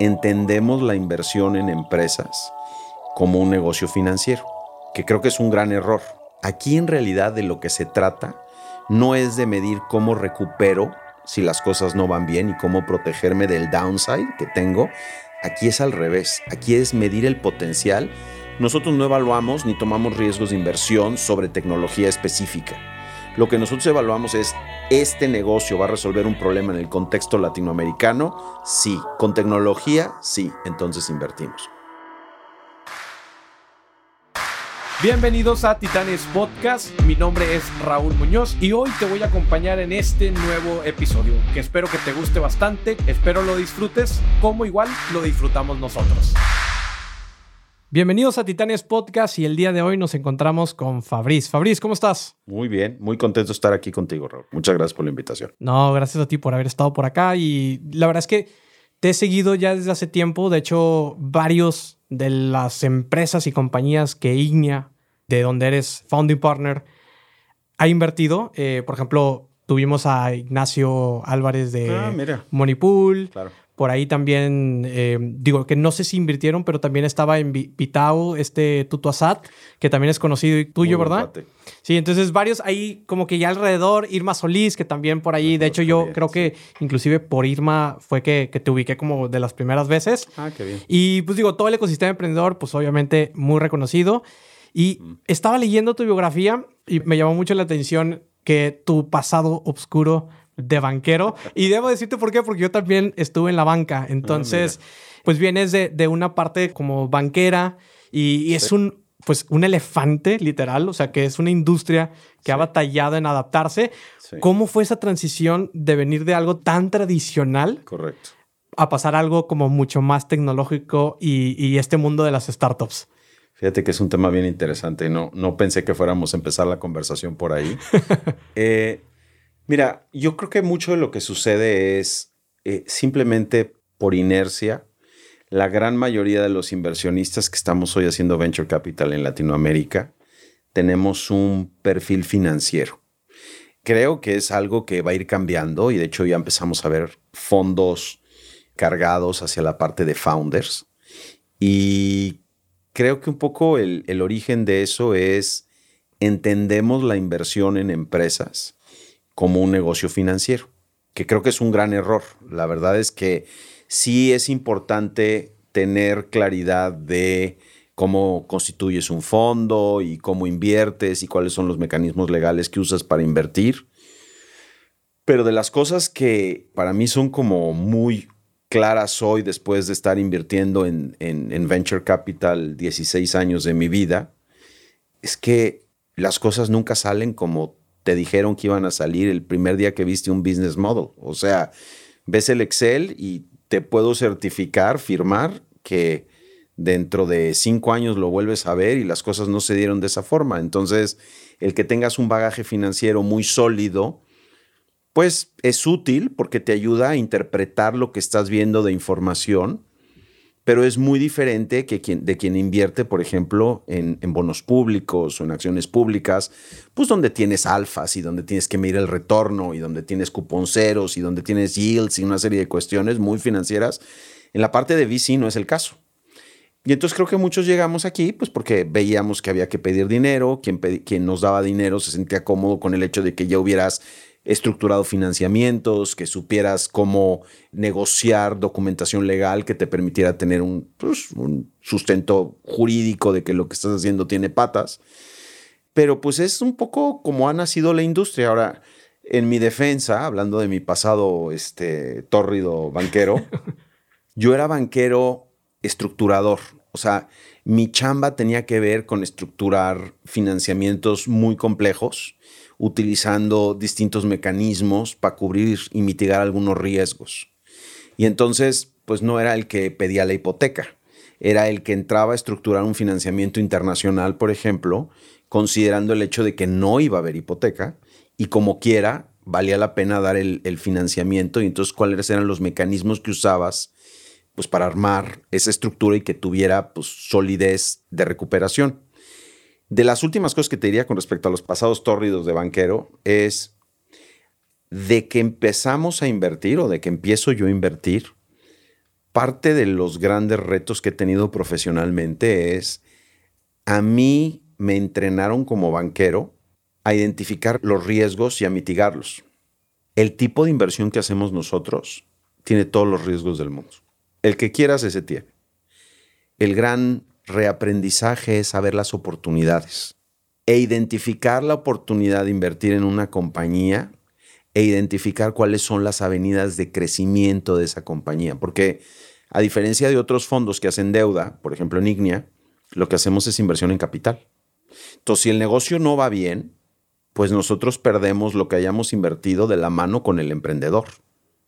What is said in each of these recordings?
entendemos la inversión en empresas como un negocio financiero, que creo que es un gran error. Aquí en realidad de lo que se trata no es de medir cómo recupero si las cosas no van bien y cómo protegerme del downside que tengo. Aquí es al revés, aquí es medir el potencial. Nosotros no evaluamos ni tomamos riesgos de inversión sobre tecnología específica. Lo que nosotros evaluamos es, ¿este negocio va a resolver un problema en el contexto latinoamericano? Sí. ¿Con tecnología? Sí. Entonces invertimos. Bienvenidos a Titanes Podcast, mi nombre es Raúl Muñoz y hoy te voy a acompañar en este nuevo episodio que espero que te guste bastante, espero lo disfrutes como igual lo disfrutamos nosotros. Bienvenidos a Titanes Podcast y el día de hoy nos encontramos con Fabriz. Fabriz, ¿cómo estás? Muy bien, muy contento de estar aquí contigo, Raúl. Muchas gracias por la invitación. No, gracias a ti por haber estado por acá y la verdad es que te he seguido ya desde hace tiempo, de hecho varios de las empresas y compañías que Ignea, de donde eres founding partner, ha invertido. Eh, por ejemplo, tuvimos a Ignacio Álvarez de ah, Moneypool. Claro. Por ahí también, eh, digo que no sé si invirtieron, pero también estaba en Vitao, este Tutu Asad, que también es conocido y tuyo, ¿verdad? Sí, entonces varios ahí como que ya alrededor, Irma Solís, que también por ahí, de hecho yo creo que inclusive por Irma fue que, que, te ubiqué como de las primeras veces. Ah, qué bien. Y pues digo, todo el ecosistema emprendedor, pues obviamente muy reconocido. Y mm. estaba leyendo tu biografía y me llamó mucho la atención que tu pasado oscuro de banquero. Y debo decirte por qué, porque yo también estuve en la banca. Ah, Entonces, pues vienes de, de, una parte como banquera y, es un, pues un elefante literal, o sea, que es una industria que ha batallado en adaptarse. ¿Cómo fue esa transición de venir de algo tan tradicional? Correcto. A pasar a algo como mucho más tecnológico y, y este mundo de las startups. Fíjate que es un tema bien interesante. No, no pensé que fuéramos a empezar la conversación por ahí. eh, Mira, yo creo que mucho de lo que sucede es eh, simplemente por inercia. La gran mayoría de los inversionistas que estamos hoy haciendo venture capital en Latinoamérica tenemos un perfil financiero. Creo que es algo que va a ir cambiando y de hecho ya empezamos a ver fondos cargados hacia la parte de founders. Y creo que un poco el, el origen de eso es entendemos la inversión en empresas como un negocio financiero, que creo que es un gran error. La verdad es que sí es importante tener claridad de cómo constituyes un fondo y cómo inviertes y cuáles son los mecanismos legales que usas para invertir. Pero de las cosas que para mí son como muy claras hoy después de estar invirtiendo en, en Venture Capital 16 años de mi vida, es que las cosas nunca salen como te dijeron que iban a salir el primer día que viste un business model. O sea, ves el Excel y te puedo certificar, firmar que dentro de cinco años lo vuelves a ver y las cosas no se dieron de esa forma. Entonces, el que tengas un bagaje financiero muy sólido, pues es útil porque te ayuda a interpretar lo que estás viendo de información pero es muy diferente que quien, de quien invierte, por ejemplo, en, bonos públicos o en acciones públicas, pues donde tienes alfas y donde tienes que medir el retorno y donde tienes cuponceros y donde tienes yields y una serie de cuestiones muy financieras. En la parte de VC no es el caso. Y entonces creo que muchos llegamos aquí, pues porque veíamos que había que pedir dinero, quien, quien nos daba dinero se sentía cómodo con el hecho de que ya hubieras estructurado financiamientos, que supieras cómo negociar documentación legal que te permitiera tener un, pues, un, sustento jurídico de que lo que estás haciendo tiene patas. Pero pues es un poco como ha nacido la industria. Ahora, en mi defensa, hablando de mi pasado este, tórrido banquero, yo era banquero estructurador. O sea, mi chamba tenía que ver con estructurar financiamientos muy complejos utilizando distintos mecanismos para cubrir y mitigar algunos riesgos. Y entonces, pues no era el que pedía la hipoteca, era el que entraba a estructurar un financiamiento internacional, por ejemplo, considerando el hecho de que no iba a haber hipoteca y como quiera valía la pena dar el, financiamiento y entonces cuáles eran los mecanismos que usabas pues para armar esa estructura y que tuviera pues solidez de recuperación. De las últimas cosas que te diría con respecto a los pasados tórridos de banquero es de que empezamos a invertir o de que empiezo yo a invertir, parte de los grandes retos que he tenido profesionalmente es, a mí me entrenaron como banquero a identificar los riesgos y a mitigarlos. El tipo de inversión que hacemos nosotros tiene todos los riesgos del mundo. El que quieras, ese tiene. El gran reaprendizaje es saber las oportunidades e identificar la oportunidad de invertir en una compañía e identificar cuáles son las avenidas de crecimiento de esa compañía. Porque a diferencia de otros fondos que hacen deuda, por ejemplo en Ignia, lo que hacemos es inversión en capital. Entonces, si el negocio no va bien, pues nosotros perdemos lo que hayamos invertido de la mano con el emprendedor.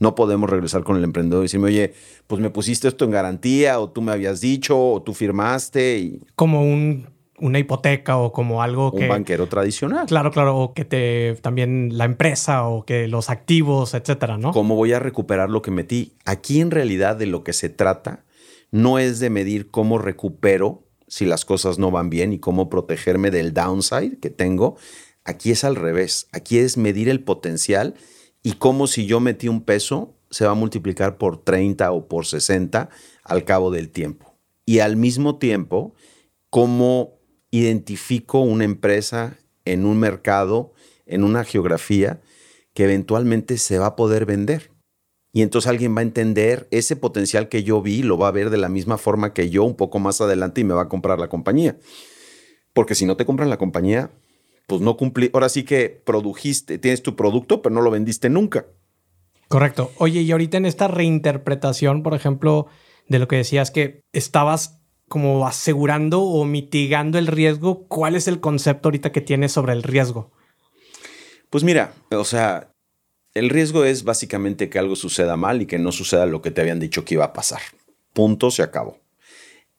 No podemos regresar con el emprendedor y decirme, oye, pues me pusiste esto en garantía, o tú me habías dicho, o tú firmaste. Y... Como un, una hipoteca o como algo que. Un banquero tradicional. Claro, claro. O que te. También la empresa o que los activos, etcétera, ¿no? ¿Cómo voy a recuperar lo que metí? Aquí en realidad de lo que se trata no es de medir cómo recupero si las cosas no van bien y cómo protegerme del downside que tengo. Aquí es al revés. Aquí es medir el potencial y cómo si yo metí un peso se va a multiplicar por 30 o por 60 al cabo del tiempo. Y al mismo tiempo, cómo identifico una empresa en un mercado, en una geografía, que eventualmente se va a poder vender. Y entonces alguien va a entender ese potencial que yo vi, lo va a ver de la misma forma que yo un poco más adelante y me va a comprar la compañía. Porque si no te compran la compañía, pues no cumplí. Ahora sí que produjiste, tienes tu producto, pero no lo vendiste nunca. Correcto. Oye, y ahorita en esta reinterpretación, por ejemplo, de lo que decías que estabas como asegurando o mitigando el riesgo, ¿cuál es el concepto ahorita que tienes sobre el riesgo? Pues mira, o sea, el riesgo es básicamente que algo suceda mal y que no suceda lo que te habían dicho que iba a pasar. Punto, se acabó.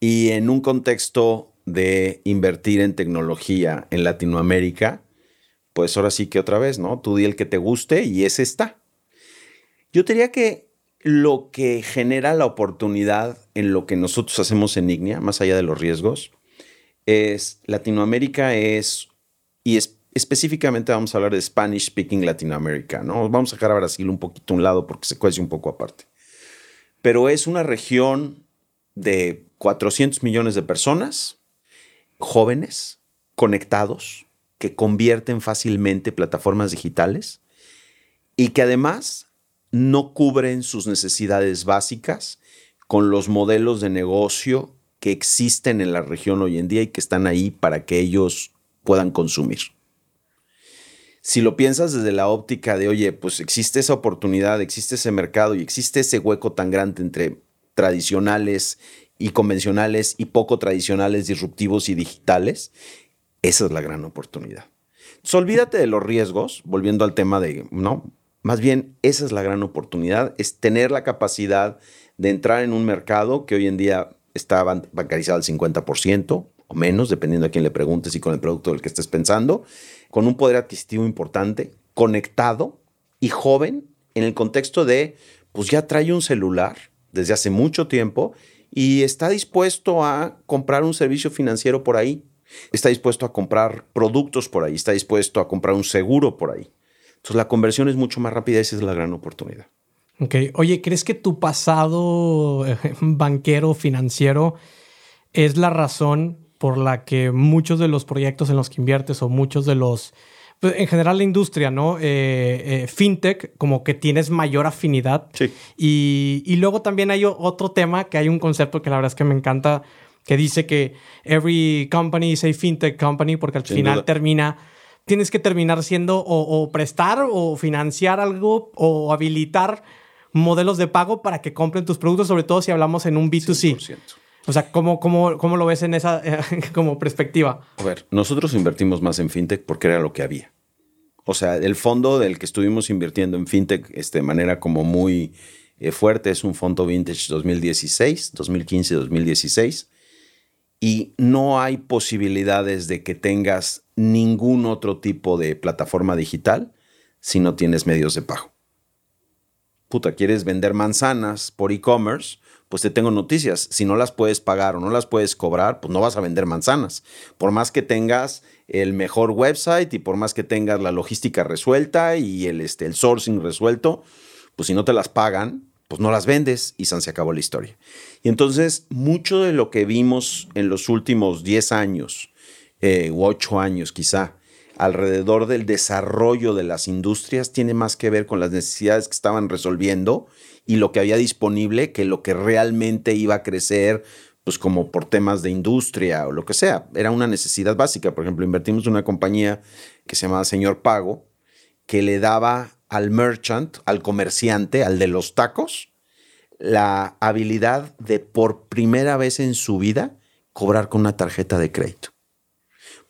Y en un contexto de invertir en tecnología en Latinoamérica, pues ahora sí que otra vez, ¿no? Tú di el que te guste y ese está. Yo diría que lo que genera la oportunidad en lo que nosotros hacemos en Ignia, más allá de los riesgos, es Latinoamérica es, y específicamente vamos a hablar de Spanish Speaking Latinoamérica, ¿no? Vamos a dejar a Brasil un poquito a un lado porque se cuece un poco aparte. Pero es una región de 400 millones de personas jóvenes, conectados, que convierten fácilmente plataformas digitales y que además no cubren sus necesidades básicas con los modelos de negocio que existen en la región hoy en día y que están ahí para que ellos puedan consumir. Si lo piensas desde la óptica de, oye, pues existe esa oportunidad, existe ese mercado y existe ese hueco tan grande entre tradicionales y convencionales y poco tradicionales, disruptivos y digitales, esa es la gran oportunidad. olvídate de los riesgos, volviendo al tema de, no, más bien esa es la gran oportunidad, es tener la capacidad de entrar en un mercado que hoy en día está bancarizado al 50% o menos, dependiendo a quién le preguntes y con el producto del que estés pensando, con un poder adquisitivo importante, conectado y joven en el contexto de, pues ya trae un celular desde hace mucho tiempo y está dispuesto a comprar un servicio financiero por ahí, está dispuesto a comprar productos por ahí, está dispuesto a comprar un seguro por ahí. Entonces la conversión es mucho más rápida y esa es la gran oportunidad. Ok, oye, ¿crees que tu pasado eh, banquero financiero es la razón por la que muchos de los proyectos en los que inviertes o muchos de los pues, en general la industria, ¿no? Eh, eh, fintech, como que tienes mayor afinidad. Sí. Y, luego también hay otro tema que hay un concepto que la verdad es que me encanta, que dice que every company is a fintech company, porque al final termina, tienes que terminar siendo o, prestar o financiar algo o habilitar modelos de pago para que compren tus productos, sobre todo si hablamos en un B2C. O sea, ¿cómo, cómo, cómo lo ves en esa como perspectiva? A ver, nosotros invertimos más en fintech porque era lo que había. O sea, el fondo del que estuvimos invirtiendo en fintech este, de manera como muy eh, fuerte es un fondo vintage 2016, 2015, 2016. Y no hay posibilidades de que tengas ningún otro tipo de plataforma digital si no tienes medios de pago. Puta, ¿quieres vender manzanas por e-commerce? Pues te tengo noticias. Si no las puedes pagar o no las puedes cobrar, pues no vas a vender manzanas. Por más que tengas el mejor website y por más que tengas la logística resuelta y el, este, el sourcing resuelto, pues si no te las pagan, pues no las vendes y se acabó la historia. Y entonces, mucho de lo que vimos en los últimos 10 años, eh, u 8 años quizá, alrededor del desarrollo de las industrias, tiene más que ver con las necesidades que estaban resolviendo y lo que había disponible que lo que realmente iba a crecer, pues como por temas de industria o lo que sea. Era una necesidad básica. Por ejemplo, invertimos en una compañía que se llamaba Señor Pago, que le daba al merchant, al comerciante, al de los tacos, la habilidad de por primera vez en su vida cobrar con una tarjeta de crédito.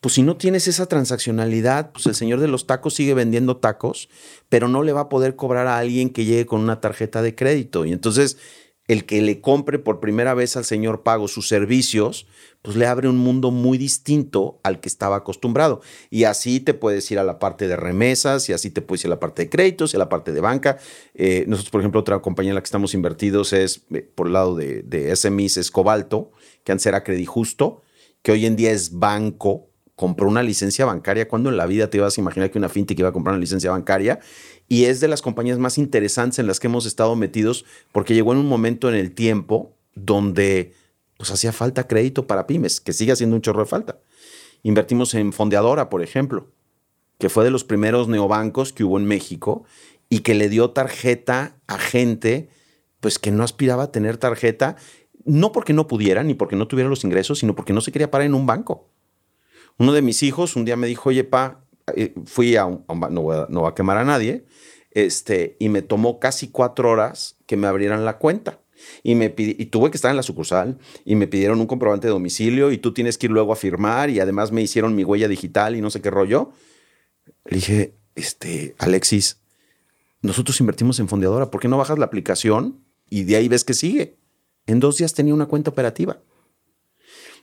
Pues si no tienes esa transaccionalidad, pues el señor de los tacos sigue vendiendo tacos, pero no le va a poder cobrar a alguien que llegue con una tarjeta de crédito. Y entonces el que le compre por primera vez al señor pago sus servicios, pues le abre un mundo muy distinto al que estaba acostumbrado. Y así te puedes ir a la parte de remesas, y así te puedes ir a la parte de créditos, y a la parte de banca. Eh, nosotros, por ejemplo, otra compañía en la que estamos invertidos es, eh, por el lado de, de SMIs, es Cobalto, que antes era Justo, que hoy en día es banco, compró una licencia bancaria. cuando en la vida te ibas a imaginar que una fintech iba a comprar una licencia bancaria? y es de las compañías más interesantes en las que hemos estado metidos porque llegó en un momento en el tiempo donde pues hacía falta crédito para pymes, que sigue haciendo un chorro de falta. Invertimos en Fondeadora, por ejemplo, que fue de los primeros neobancos que hubo en México y que le dio tarjeta a gente pues que no aspiraba a tener tarjeta, no porque no pudiera ni porque no tuviera los ingresos, sino porque no se quería parar en un banco. Uno de mis hijos un día me dijo, oye, pa, eh, fui a un, no, voy a, quemar a nadie, este, y me tomó casi cuatro horas que me abrieran la cuenta. Y, me y tuve que estar en la sucursal y me pidieron un comprobante de domicilio y tú tienes que ir luego a firmar y además me hicieron mi huella digital y no sé qué rollo. Le dije, este, Alexis, nosotros invertimos en fondeadora, ¿por qué no bajas la aplicación y de ahí ves que sigue? En dos días tenía una cuenta operativa.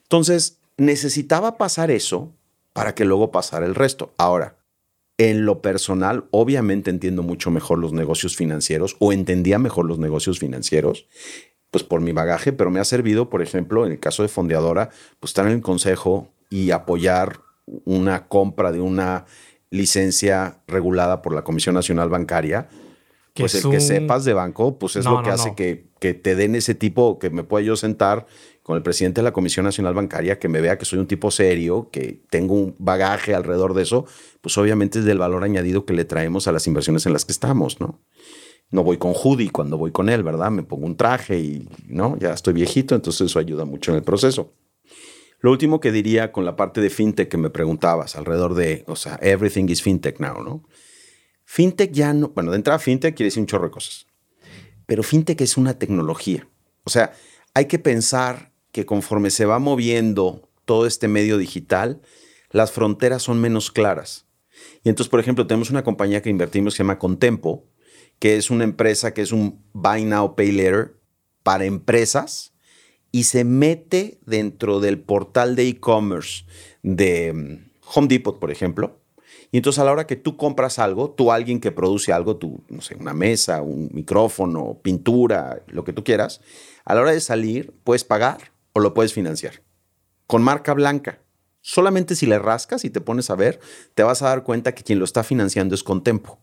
Entonces, necesitaba pasar eso para que luego pasara el resto. Ahora, en lo personal, obviamente entiendo mucho mejor los negocios financieros o entendía mejor los negocios financieros, pues por mi bagaje, pero me ha servido, por ejemplo, en el caso de Fondeadora, pues estar en el consejo y apoyar una compra de una licencia regulada por la Comisión Nacional Bancaria. Pues el que sepas de banco, pues es lo que hace Que, que te den ese tipo, que me pueda yo sentar con el presidente de la Comisión Nacional Bancaria, que me vea que soy un tipo serio, que tengo un bagaje alrededor de eso, pues obviamente es del valor añadido que le traemos a las inversiones en las que estamos, ¿no? No voy con Judy cuando voy con él, ¿verdad? Me pongo un traje y, ¿no? Ya estoy viejito, entonces eso ayuda mucho en el proceso. Lo último que diría con la parte de fintech que me preguntabas, alrededor de, o sea, everything is fintech now, ¿no? Fintech ya no, bueno, de entrada fintech quiere decir un chorro de cosas, pero fintech es una tecnología. O sea, hay que pensar que conforme se va moviendo todo este medio digital, las fronteras son menos claras. Y entonces, por ejemplo, tenemos una compañía que invertimos que se llama Contempo, que es una empresa que es un Buy Now, Pay Later para empresas y se mete dentro del portal de e-commerce de mm, Home Depot, por ejemplo. Y entonces a la hora que tú compras algo, tú alguien que produce algo, tú, no sé, una mesa, un micrófono, pintura, lo que tú quieras, a la hora de salir puedes pagar o lo puedes financiar. Con marca blanca. Solamente si le rascas y te pones a ver, te vas a dar cuenta que quien lo está financiando es Contempo.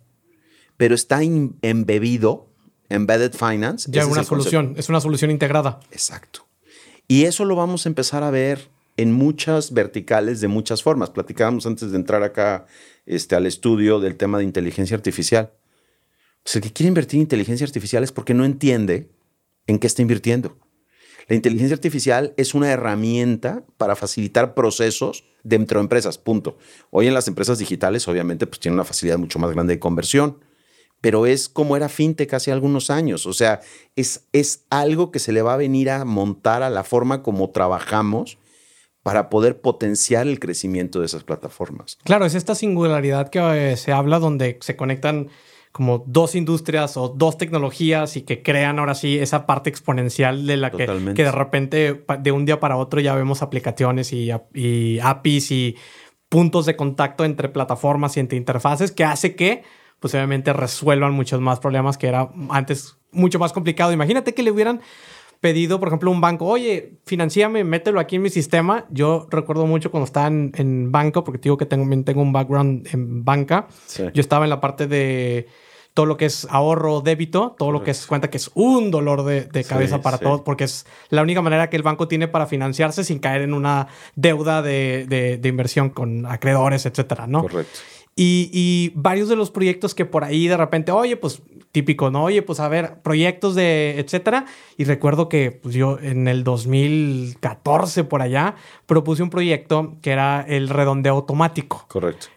Pero está embebido, embedded finance. Ya es una solución, es una solución integrada. Exacto. Y eso lo vamos a empezar a ver en muchas verticales de muchas formas. Platicábamos antes de entrar acá este, al estudio del tema de inteligencia artificial. Pues el que quiere invertir en inteligencia artificial es porque no entiende en qué está invirtiendo. La inteligencia artificial es una herramienta para facilitar procesos dentro de empresas, punto. Hoy en las empresas digitales, obviamente, pues tiene una facilidad mucho más grande de conversión, pero es como era fintech hace algunos años. O sea, es, es algo que se le va a venir a montar a la forma como trabajamos para poder potenciar el crecimiento de esas plataformas. Claro, es esta singularidad que eh, se habla donde se conectan como dos industrias o dos tecnologías y que crean ahora sí esa parte exponencial de la que, que, de repente de un día para otro ya vemos aplicaciones y, y APIs y puntos de contacto entre plataformas y entre interfaces que hace que pues obviamente resuelvan muchos más problemas que era antes mucho más complicado. Imagínate que le hubieran pedido, por ejemplo, un banco, oye, financiame, mételo aquí en mi sistema. Yo recuerdo mucho cuando estaba en, banco, porque digo que tengo, tengo un background en banca. Yo estaba en la parte de todo lo que es ahorro, débito, todo lo que es cuenta que es un dolor de, cabeza para todos, porque es la única manera que el banco tiene para financiarse sin caer en una deuda de, de inversión con acreedores, etcétera, ¿no? Correcto. Y, varios de los proyectos que por ahí de repente, oye, pues típico, ¿no? Oye, pues a ver, proyectos de etcétera. Y recuerdo que pues, yo en el 2014 por allá propuse un proyecto que era el redondeo automático. Correcto.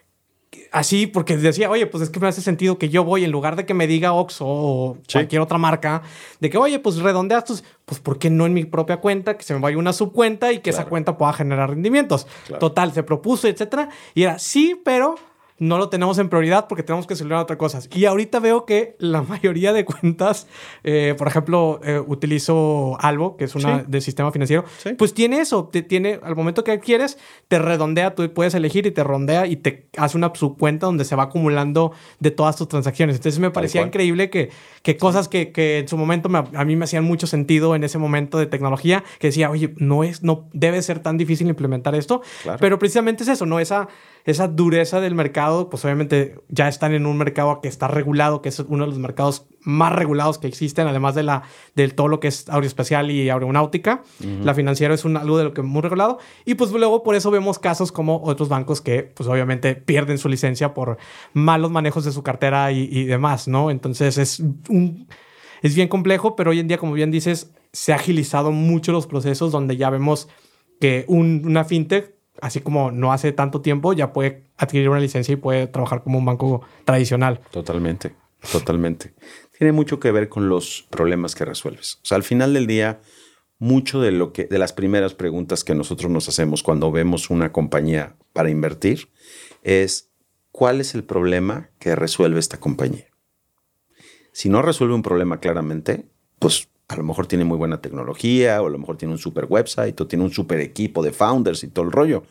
Así, porque decía, oye, pues es que me hace sentido que yo voy, en lugar de que me diga Oxxo o cualquier otra marca, de que, oye, pues redondeas tus, pues ¿por qué no en mi propia cuenta? Que se me vaya una subcuenta y que esa cuenta pueda generar rendimientos. Total, se propuso, etcétera. Y era, sí, pero no lo tenemos en prioridad porque tenemos que solucionar otras cosas. Y ahorita veo que la mayoría de cuentas, eh, por ejemplo, eh, utilizo Albo, que es una de sistema financiero, pues tiene eso, te, tiene al momento que quieres, te redondea, tú puedes elegir y te rondea y te hace una subcuenta donde se va acumulando de todas tus transacciones. Entonces me parecía increíble que, que cosas que, que, en su momento a mí me hacían mucho sentido en ese momento de tecnología, que decía, oye, no es, no debe ser tan difícil implementar esto, pero precisamente es eso, ¿no? Esa esa dureza del mercado, pues obviamente ya están en un mercado que está regulado, que es uno de los mercados más regulados que existen, además de, la, del todo lo que es aeroespacial y aeronáutica. La financiera es un, algo de lo que es muy regulado. Y pues luego por eso vemos casos como otros bancos que pues obviamente pierden su licencia por malos manejos de su cartera y, demás, ¿no? Entonces es un... Es bien complejo, pero hoy en día, como bien dices, se ha agilizado mucho los procesos donde ya vemos que una fintech así como no hace tanto tiempo, ya puede adquirir una licencia y puede trabajar como un banco tradicional. Totalmente, totalmente. Tiene mucho que ver con los problemas que resuelves. O sea, al final del día, mucho de lo que de las primeras preguntas que nosotros nos hacemos cuando vemos una compañía para invertir es ¿cuál es el problema que resuelve esta compañía? Si no resuelve un problema claramente, pues a lo mejor tiene muy buena tecnología, o a lo mejor tiene un super website, o tiene un super equipo de founders y todo el rollo.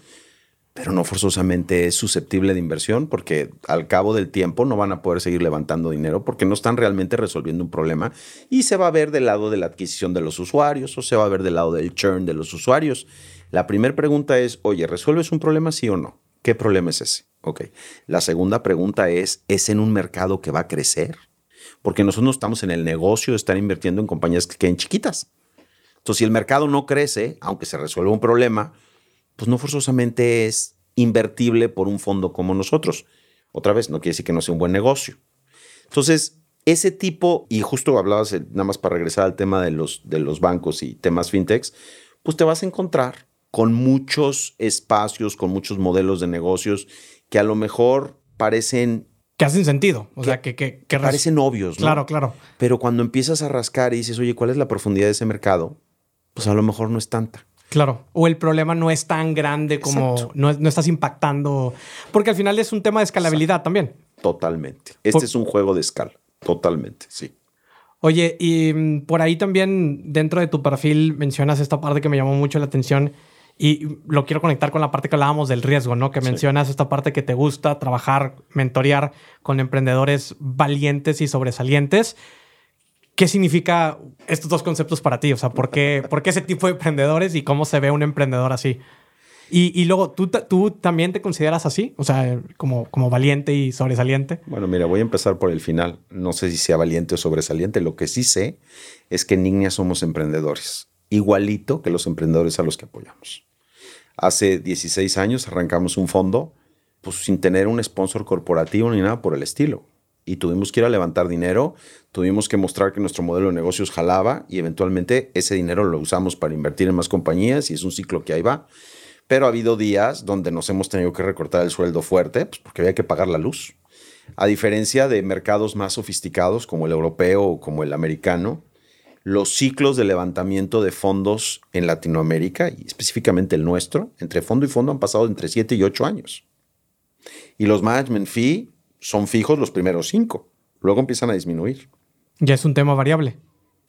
Pero no forzosamente es susceptible de inversión porque al cabo del tiempo no van a poder seguir levantando dinero porque no están realmente resolviendo un problema y se va a ver del lado de la adquisición de los usuarios o se va a ver del lado del churn de los usuarios. La primera pregunta es, oye, ¿resuelves un problema sí o no? ¿Qué problema es ese? Ok. La segunda pregunta es, ¿es en un mercado que va a crecer? Porque nosotros no estamos en el negocio de estar invirtiendo en compañías que queden chiquitas. Entonces, si el mercado no crece, aunque se resuelva un problema, pues no forzosamente es invertible por un fondo como nosotros. Otra vez, no quiere decir que no sea un buen negocio. Entonces, ese tipo, y justo hablabas, eh, nada más para regresar al tema de los, de los bancos y temas fintechs, pues te vas a encontrar con muchos espacios, con muchos modelos de negocios que a lo mejor parecen que hacen sentido. O sea, que, que, que parecen obvios, ¿no? Claro, claro. Pero cuando empiezas a rascar y dices, oye, ¿cuál es la profundidad de ese mercado? Pues a lo mejor no es tanta. Claro. O el problema no es tan grande como no, no, estás impactando. Porque al final es un tema de escalabilidad también. Totalmente. Este es un juego de escala. Totalmente, sí. Oye, y mm, por ahí también dentro de tu perfil mencionas esta parte que me llamó mucho la atención y lo quiero conectar con la parte que hablábamos del riesgo, ¿no? Que mencionas esta parte que te gusta, trabajar, mentorear con emprendedores valientes y sobresalientes. ¿Qué significa estos dos conceptos para ti? O sea, ¿por qué, por qué ese tipo de emprendedores y cómo se ve un emprendedor así? Y, y luego, ¿tú, ¿tú también te consideras así? O sea, como, como valiente y sobresaliente. Bueno, mira, voy a empezar por el final. No sé si sea valiente o sobresaliente. Lo que sí sé es que en Ignia somos emprendedores, igualito que los emprendedores a los que apoyamos. Hace 16 años arrancamos un fondo pues, sin tener un sponsor corporativo ni nada por el estilo. Y tuvimos que ir a levantar dinero, tuvimos que mostrar que nuestro modelo de negocios jalaba y eventualmente ese dinero lo usamos para invertir en más compañías y es un ciclo que ahí va. Pero ha habido días donde nos hemos tenido que recortar el sueldo fuerte pues, porque había que pagar la luz. A diferencia de mercados más sofisticados como el europeo o como el americano, los ciclos de levantamiento de fondos en Latinoamérica, y específicamente el nuestro, entre fondo y fondo han pasado entre 7 y 8 años. Y los management fee son fijos los primeros 5, luego empiezan a disminuir. Ya es un tema variable.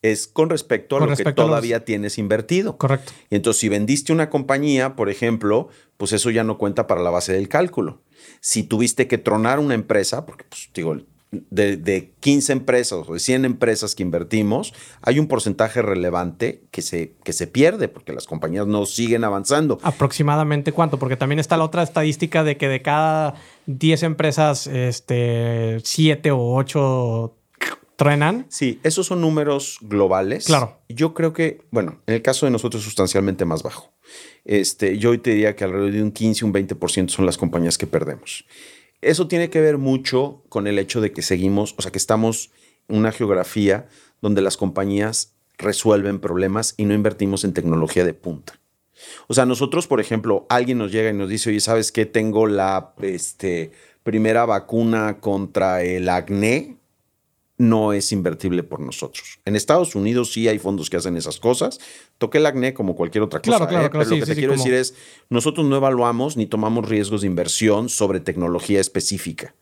Es con respecto a lo que todavía tienes invertido. Correcto. Y entonces, si vendiste una compañía, por ejemplo, pues eso ya no cuenta para la base del cálculo. Si tuviste que tronar una empresa, porque, pues, digo, de, 15 empresas o de 100 empresas que invertimos, hay un porcentaje relevante que se, que se pierde porque las compañías no siguen avanzando. ¿Aproximadamente cuánto? Porque también está la otra estadística de que de cada 10 empresas, este, 7 o 8 truenan. Sí, esos son números globales. Claro. Yo creo que, bueno, en el caso de nosotros es sustancialmente más bajo. Este, yo hoy te diría que alrededor de un 15, un 20% son las compañías que perdemos. Eso tiene que ver mucho con el hecho de que seguimos, o sea, que estamos en una geografía donde las compañías resuelven problemas y no invertimos en tecnología de punta. O sea, nosotros, por ejemplo, alguien nos llega y nos dice, oye, ¿sabes qué? Tengo la este, primera vacuna contra el acné. No es invertible por nosotros. En Estados Unidos sí hay fondos que hacen esas cosas. Toqué el acné como cualquier otra cosa. Claro, claro, ¿eh? claro, Pero sí, lo que sí, te sí, quiero como- decir es, nosotros no evaluamos ni tomamos riesgos de inversión sobre tecnología específica.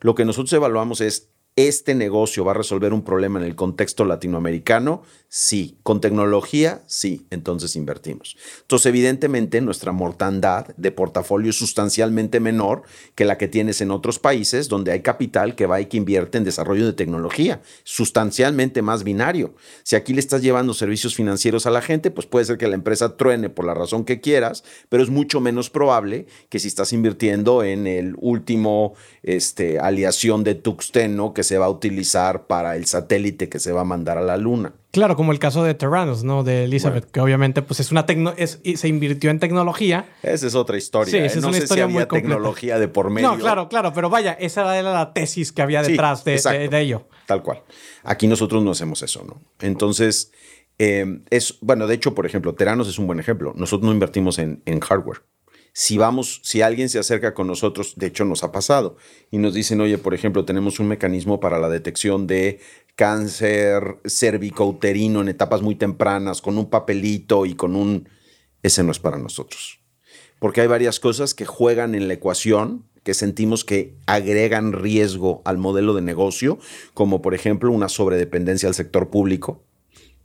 Lo que nosotros evaluamos es, ¿este negocio va a resolver un problema en el contexto latinoamericano? Sí. ¿Con tecnología? Sí. Entonces invertimos. Entonces, evidentemente, nuestra mortandad de portafolio es sustancialmente menor que la que tienes en otros países donde hay capital que va y que invierte en desarrollo de tecnología. Sustancialmente más binario. Si aquí le estás llevando servicios financieros a la gente, pues puede ser que la empresa truene por la razón que quieras, pero es mucho menos probable que si estás invirtiendo en el último este, aliación de tuxteno que se va a utilizar para el satélite que se va a mandar a la luna. Claro, como el caso de Terranos, ¿no? De Elizabeth, que obviamente pues es una tecno es, y se invirtió en tecnología. Esa es otra historia. Sí, ¿eh? es no una sé historia si muy había completa. tecnología de por medio. No, claro, claro, pero vaya, esa era la tesis que había Sí, detrás de- de ello. Tal cual. Aquí nosotros no hacemos eso, ¿no? Entonces, eh, es, bueno, de hecho, por ejemplo, Teranos es un buen ejemplo. Nosotros no invertimos en, en hardware. Si vamos, si alguien se acerca con nosotros, de hecho nos ha pasado, y nos dicen, oye, por ejemplo, tenemos un mecanismo para la detección de cáncer cervicouterino en etapas muy tempranas, con un papelito y con un... Ese no es para nosotros. Porque hay varias cosas que juegan en la ecuación que sentimos que agregan riesgo al modelo de negocio, como por ejemplo una sobredependencia al sector público,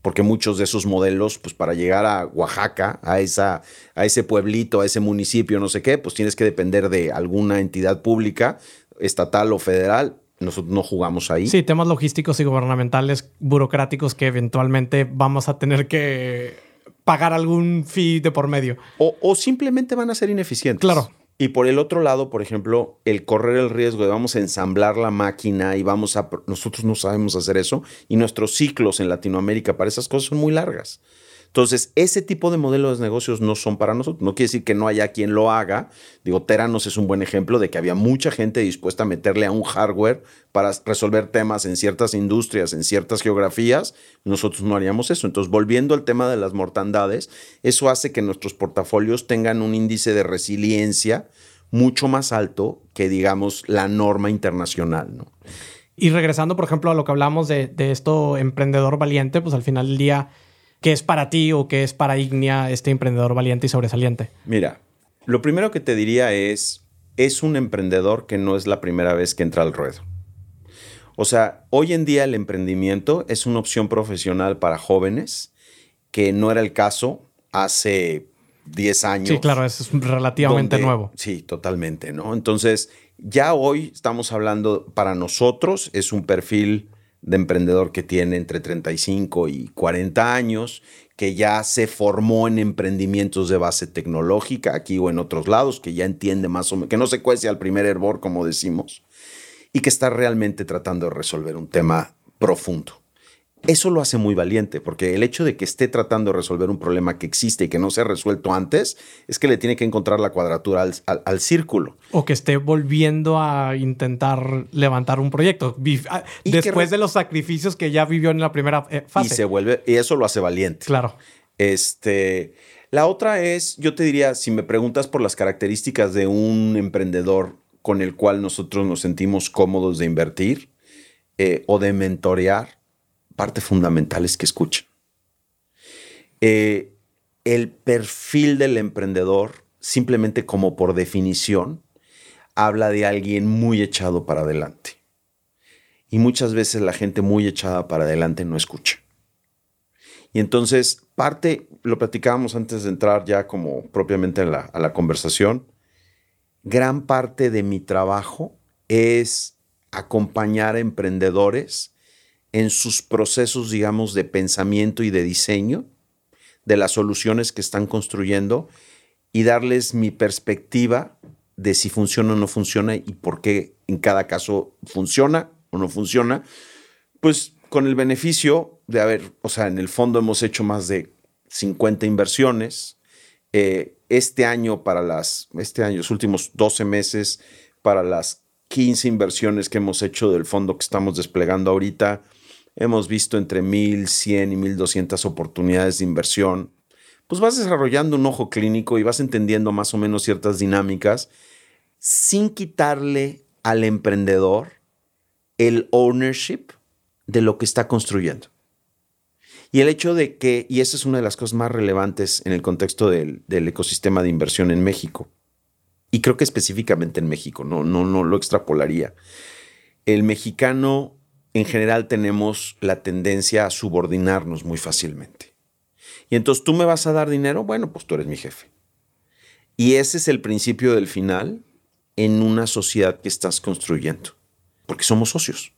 porque muchos de esos modelos, pues para llegar a Oaxaca, a, esa, a ese pueblito, a ese municipio, no sé qué, pues tienes que depender de alguna entidad pública, estatal o federal. Nosotros no jugamos ahí. Sí, temas logísticos y gubernamentales, burocráticos que eventualmente vamos a tener que pagar algún fee de por medio. O, o simplemente van a ser ineficientes. Claro. Y por el otro lado, por ejemplo, el correr el riesgo de vamos a ensamblar la máquina y vamos a... Nosotros no sabemos hacer eso y nuestros ciclos en Latinoamérica para esas cosas son muy largas. Entonces, ese tipo de modelos de negocios no son para nosotros. No quiere decir que no haya quien lo haga. Digo, Teranos es un buen ejemplo de que había mucha gente dispuesta a meterle a un hardware para resolver temas en ciertas industrias, en ciertas geografías. Nosotros no haríamos eso. Entonces, volviendo al tema de las mortandades, eso hace que nuestros portafolios tengan un índice de resiliencia mucho más alto que, digamos, la norma internacional. Y regresando, por ejemplo, a lo que hablamos de, de esto emprendedor valiente, pues al final del día, ¿qué es para ti o qué es para Ignia este emprendedor valiente y sobresaliente? Mira, lo primero que te diría es, es un emprendedor que no es la primera vez que entra al ruedo. O sea, hoy en día el emprendimiento es una opción profesional para jóvenes, que no era el caso hace 10 años. Sí, claro, eso es relativamente donde- nuevo. Sí, totalmente, ¿no? Entonces, ya hoy estamos hablando, para nosotros es un perfil de emprendedor que tiene entre 35 y 40 años, que ya se formó en emprendimientos de base tecnológica, aquí o en otros lados, que ya entiende más o menos, que no se cuece al primer hervor, como decimos, y que está realmente tratando de resolver un tema profundo. Eso lo hace muy valiente, porque el hecho de que esté tratando de resolver un problema que existe y que no se ha resuelto antes, es que le tiene que encontrar la cuadratura al, al- al círculo. O que esté volviendo a intentar levantar un proyecto. Ah, Y Después de los sacrificios que ya vivió en la primera eh, Y fase. se vuelve, y eso lo hace valiente. Claro. Este, la otra es, yo te diría, si me preguntas por las características de un emprendedor con el cual nosotros nos sentimos cómodos de invertir eh, o de mentorear, parte fundamental es que escuchen. Eh, el perfil del emprendedor, simplemente como por definición, habla de alguien muy echado para adelante. Y muchas veces la gente muy echada para adelante no escucha. Y entonces, parte, lo platicábamos antes de entrar ya como propiamente la, a la conversación, gran parte de mi trabajo es acompañar a emprendedores en sus procesos, digamos, de pensamiento y de diseño de las soluciones que están construyendo y darles mi perspectiva de si funciona o no funciona y por qué en cada caso funciona o no funciona, pues con el beneficio de haber, o sea, en el fondo hemos hecho más de 50 inversiones. Eh, este año, para las, este año, los últimos 12 meses, para las 15 inversiones que hemos hecho del fondo que estamos desplegando ahorita, hemos visto entre 1.100 y 1.200 oportunidades de inversión. Pues vas desarrollando un ojo clínico y vas entendiendo más o menos ciertas dinámicas sin quitarle al emprendedor el ownership de lo que está construyendo. Y el hecho de que, y esa es una de las cosas más relevantes en el contexto del, ecosistema de inversión en México, y creo que específicamente en México, no, no, no lo extrapolaría. El mexicano en general tenemos la tendencia a subordinarnos muy fácilmente. Y entonces tú me vas a dar dinero, bueno, pues tú eres mi jefe. Y ese es el principio del final en una sociedad que estás construyendo, porque somos socios.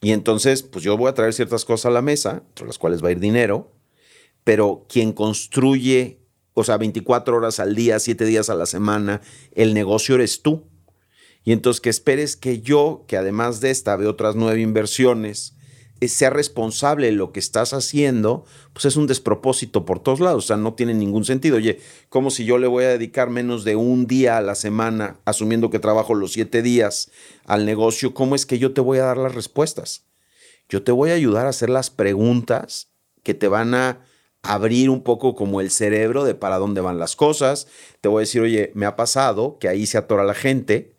Y entonces, pues yo voy a traer ciertas cosas a la mesa, entre las cuales va a ir dinero, pero quien construye, o sea, 24 horas al día, 7 días a la semana, el negocio eres tú. Y entonces que esperes que yo, que además de esta, veo otras nueve inversiones, sea responsable de lo que estás haciendo, pues es un despropósito por todos lados, o sea, no tiene ningún sentido. Oye, como si yo le voy a dedicar menos de un día a la semana, asumiendo que trabajo los siete días al negocio, ¿cómo es que yo te voy a dar las respuestas? Yo te voy a ayudar a hacer las preguntas que te van a abrir un poco como el cerebro de para dónde van las cosas. Te voy a decir, oye, me ha pasado que ahí se atora la gente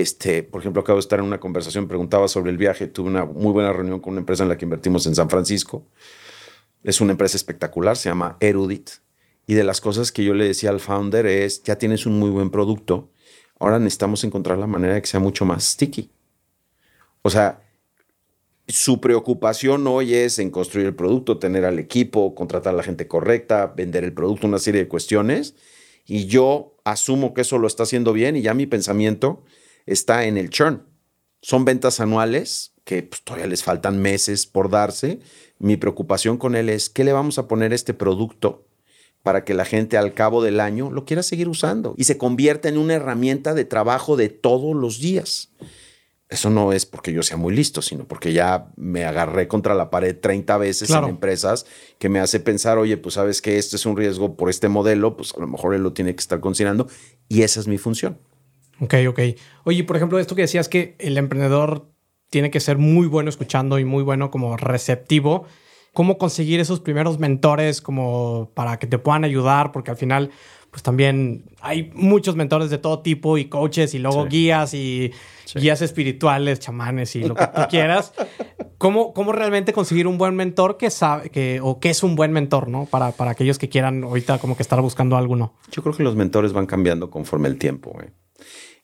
este, por ejemplo, acabo de estar en una conversación, preguntaba sobre el viaje, tuve una muy buena reunión con una empresa en la que invertimos en San Francisco. Es una empresa espectacular, se llama Erudit. Y de las cosas que yo le decía al founder es, ya tienes un muy buen producto, ahora necesitamos encontrar la manera de que sea mucho más sticky. O sea, su preocupación hoy es en construir el producto, tener al equipo, contratar a la gente correcta, vender el producto, una serie de cuestiones. Y yo asumo que eso lo está haciendo bien y ya mi pensamiento está en el churn. Son ventas anuales que pues, todavía les faltan meses por darse. Mi preocupación con él es, ¿qué le vamos a poner a este producto para que la gente al cabo del año lo quiera seguir usando y se convierta en una herramienta de trabajo de todos los días? Eso no es porque yo sea muy listo, sino porque ya me agarré contra la pared 30 veces en empresas que me hace pensar, oye, pues sabes que esto es un riesgo por este modelo, pues a lo mejor él lo tiene que estar considerando y esa es mi función. Ok, ok. Oye, por ejemplo, esto que decías que el emprendedor tiene que ser muy bueno escuchando y muy bueno como receptivo. ¿Cómo conseguir esos primeros mentores como para que te puedan ayudar? Porque al final, pues también hay muchos mentores de todo tipo y coaches y luego guías y guías espirituales, chamanes y lo que tú quieras. ¿Cómo, ¿Cómo realmente conseguir un buen mentor que sabe que, o qué es un buen mentor, ¿no? Para, para aquellos que quieran ahorita como que estar buscando algo, ¿no? Yo creo que los mentores van cambiando conforme el tiempo, güey.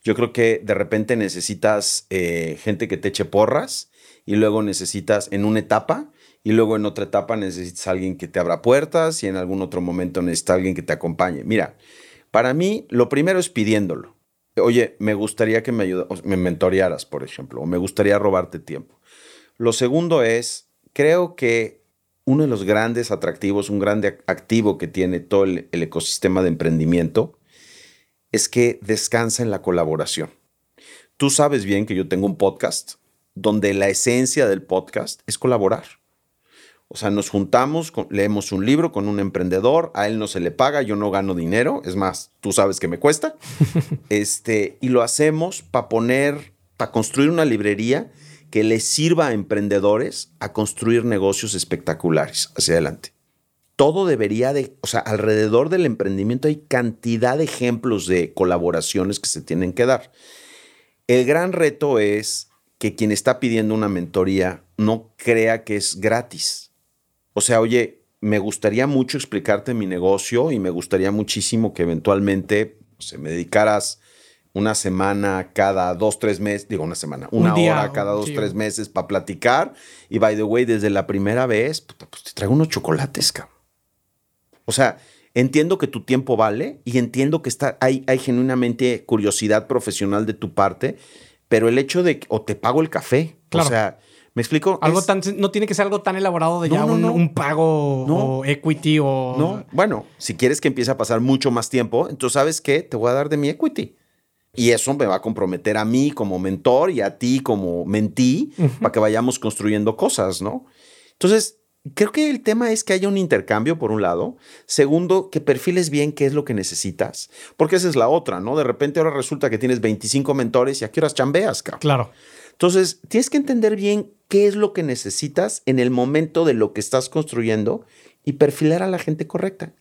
Yo creo que de repente necesitas eh, gente que te eche porras y luego necesitas en una etapa y luego en otra etapa necesitas alguien que te abra puertas y en algún otro momento necesitas alguien que te acompañe. Mira, para mí lo primero es pidiéndolo. Oye, me gustaría que me, ayudas, me mentorearas, por ejemplo, o me gustaría robarte tiempo. Lo segundo es, creo que uno de los grandes atractivos, un grande activo que tiene todo el ecosistema de emprendimiento es que descansa en la colaboración. Tú sabes bien que yo tengo un podcast donde la esencia del podcast es colaborar. O sea, nos juntamos, leemos un libro con un emprendedor, a él no se le paga, yo no gano dinero, es más, tú sabes que me cuesta. este, y lo hacemos para poner, para construir una librería que le sirva a emprendedores a construir negocios espectaculares hacia adelante todo debería de, o sea, alrededor del emprendimiento hay cantidad de ejemplos de colaboraciones que se tienen que dar. El gran reto es que quien está pidiendo una mentoría no crea que es gratis. O sea, oye, me gustaría mucho explicarte mi negocio y me gustaría muchísimo que eventualmente se me dedicaras una semana cada dos, tres meses, digo una semana, una hora cada dos, tres meses para platicar. Y by the way, desde la primera vez, pues te traigo unos chocolates, cabrón. O sea, entiendo que tu tiempo vale y entiendo que está, hay, hay genuinamente curiosidad profesional de tu parte, pero el hecho de que o te pago el café, o sea, ¿me explico? Algo tan, no tiene que ser algo tan elaborado de ya un, pago o equity o... No, bueno, si quieres que empiece a pasar mucho más tiempo, entonces sabes qué, te voy a dar de mi equity. Y eso me va a comprometer a mí como mentor y a ti como mentí para que vayamos construyendo cosas, ¿no? Entonces, creo que el tema es que haya un intercambio, por un lado. Segundo, que perfiles bien qué es lo que necesitas. Porque esa es la otra, ¿no? De repente ahora resulta que tienes 25 mentores y a qué horas chambeas, cabrón. Claro. Entonces, tienes que entender bien qué es lo que necesitas en el momento de lo que estás construyendo y perfilar a la gente correcta.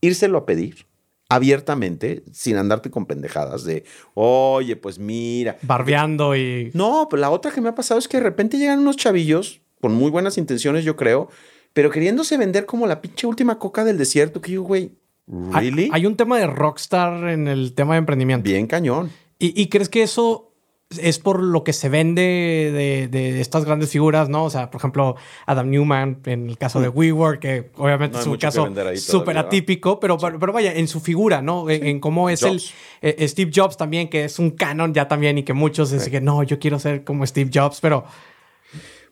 Írselo a pedir abiertamente, sin andarte con pendejadas de, oye, pues mira. Barbeando y... No, pues la otra que me ha pasado es que de repente llegan unos chavillos con muy buenas intenciones, yo creo, pero queriéndose vender como la pinche última coca del desierto, que yo, güey, ¿really? Hay, un tema de rockstar en el tema de emprendimiento. Bien cañón. ¿Y, y crees que eso es por lo que se vende de, de, estas grandes figuras, ¿no? O sea, por ejemplo, Adam Newman, en el caso de WeWork, que obviamente No es un caso súper atípico, pero, pero, pero vaya, en su figura, ¿no? En, en cómo es Jobs. el eh, Steve Jobs también, que es un canon ya también y que muchos dicen que no, yo quiero ser como Steve Jobs, pero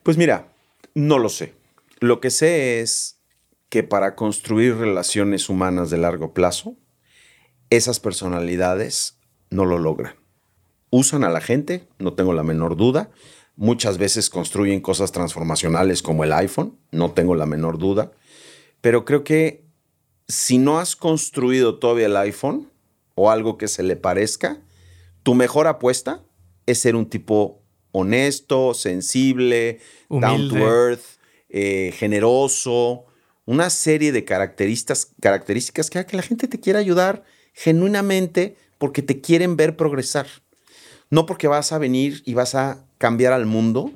Pues mira, no lo sé. Lo que sé es que para construir relaciones humanas de largo plazo, esas personalidades no lo logran. Usan a la gente, no tengo la menor duda. Muchas veces construyen cosas transformacionales como el iPhone, no tengo la menor duda. Pero creo que si no has construido todavía el iPhone o algo que se le parezca, tu mejor apuesta es ser un tipo honesto, sensible, down to earth, eh, generoso, una serie de características, características que haga que la gente te quiera ayudar genuinamente porque te quieren ver progresar. No porque vas a venir y vas a cambiar al mundo.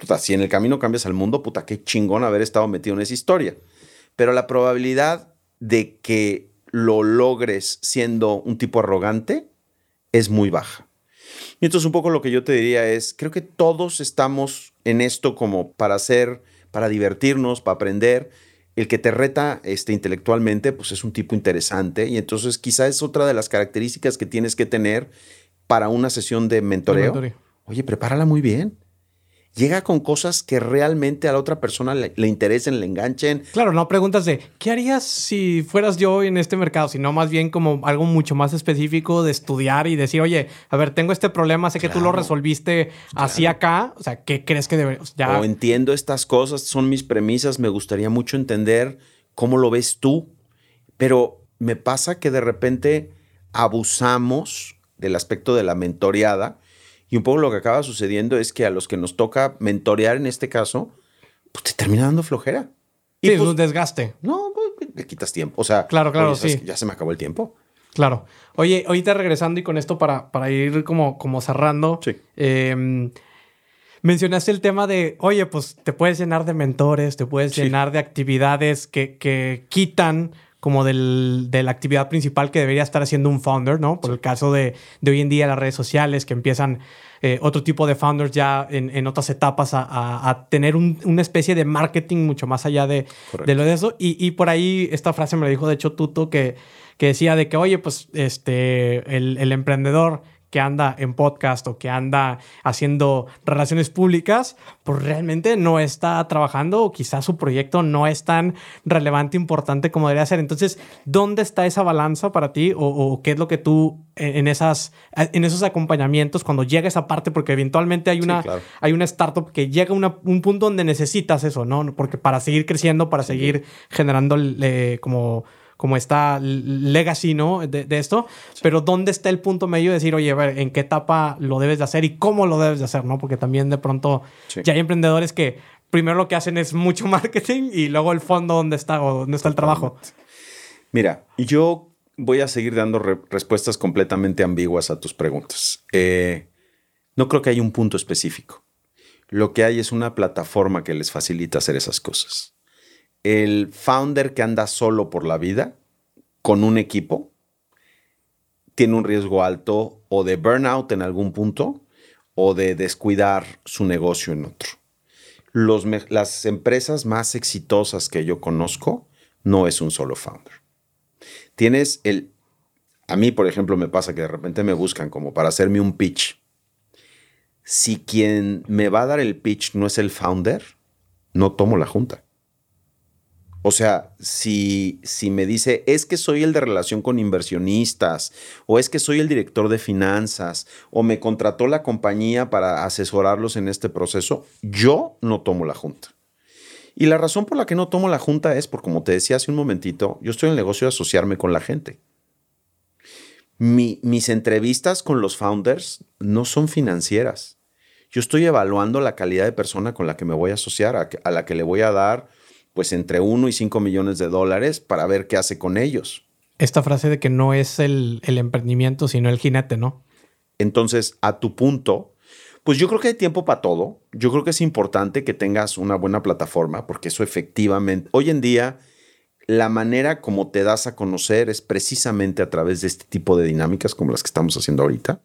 Puta, si en el camino cambias al mundo, puta, qué chingón haber estado metido en esa historia. Pero la probabilidad de que lo logres siendo un tipo arrogante es muy baja. Y entonces un poco lo que yo te diría es, creo que todos estamos en esto como para hacer, para divertirnos, para aprender. El que te reta este, intelectualmente, pues es un tipo interesante. Y entonces quizá es otra de las características que tienes que tener para una sesión de mentoreo. mentoreo. Oye, prepárala muy bien. Llega con cosas que realmente a la otra persona le, le interesen, le enganchen. claro, no preguntas de ¿qué harías si fueras yo en este mercado? Sino más bien como algo mucho más específico de estudiar y decir, oye, a ver, tengo este problema, sé que tú lo resolviste así acá. O sea, ¿qué crees que deberíamos? Ya. O entiendo estas cosas, son mis premisas, me gustaría mucho entender cómo lo ves tú. Pero me pasa que de repente abusamos del aspecto de la mentoreada y un poco lo que acaba sucediendo es que a los que nos toca mentorear en este caso, pues te termina dando flojera. Sí, Y es pues, un desgaste. no, pues, le quitas tiempo. O sea, Claro, claro, oye, ¿sabes sí. Ya se me acabó el tiempo. Claro. Oye, ahorita regresando y con esto para, para ir como, como cerrando. Sí. eh, mencionaste el tema de, oye, pues te puedes llenar de mentores, te puedes Sí. llenar de actividades que, que quitan como del, de la actividad principal que debería estar haciendo un founder, ¿no? Por el caso de, de hoy en día las redes sociales que empiezan eh, otro tipo de founders ya en, en otras etapas a, a- a tener un- una especie de marketing mucho más allá de, de lo de eso. Y, y por ahí esta frase me la dijo de hecho Tuto que, que decía de que, oye, pues este, el, el emprendedor que anda en podcast o que anda haciendo relaciones públicas, pues realmente no está trabajando o quizás su proyecto no es tan relevante, importante como debería ser. Entonces, ¿dónde está esa balanza para ti o, o qué es lo que tú en en esas, en esos acompañamientos cuando llega esa parte? Porque eventualmente hay Sí, una, claro. hay una startup que llega a un punto donde necesitas eso, ¿no? Porque para seguir creciendo, para seguir generando eh, como, como esta legacy, ¿no? De, de esto. Pero ¿dónde está el punto medio de decir, oye, a ver, ¿en qué etapa lo debes de hacer y cómo lo debes de hacer, ¿no? Porque también de pronto Sí. ya hay emprendedores que primero lo que hacen es mucho marketing y luego el fondo donde está o dónde está el trabajo. Mira, yo voy a seguir dando re- respuestas completamente ambiguas a tus preguntas. Eh, no creo que haya un punto específico. Lo que hay es una plataforma que les facilita hacer esas cosas. El founder que anda solo por la vida, con un equipo, tiene un riesgo alto o de burnout en algún punto o de descuidar su negocio en otro. Las empresas más exitosas que yo conozco no es un solo founder. Tienes el... A mí, por ejemplo, me pasa que de repente me buscan como para hacerme un pitch. Si quien me va a dar el pitch no es el founder, no tomo la junta. O sea, si, si me dice, es que soy el de relación con inversionistas, o es que soy el director de finanzas, o me contrató la compañía para asesorarlos en este proceso, yo no tomo la junta. Y la razón por la que no tomo la junta es, por como te decía hace un momentito, yo estoy en el negocio de asociarme con la gente. mis entrevistas con los founders no son financieras. Yo estoy evaluando la calidad de persona con la que me voy a asociar, a, la que le voy a dar pues entre 1 y 5 millones de dólares para ver qué hace con ellos. Esta frase de que no es el, el emprendimiento, sino el jinete, ¿no? Entonces, a tu punto, pues yo creo que hay tiempo para todo. Yo creo que es importante que tengas una buena plataforma, porque eso efectivamente, hoy en día, la manera como te das a conocer es precisamente a través de este tipo de dinámicas como las que estamos haciendo ahorita.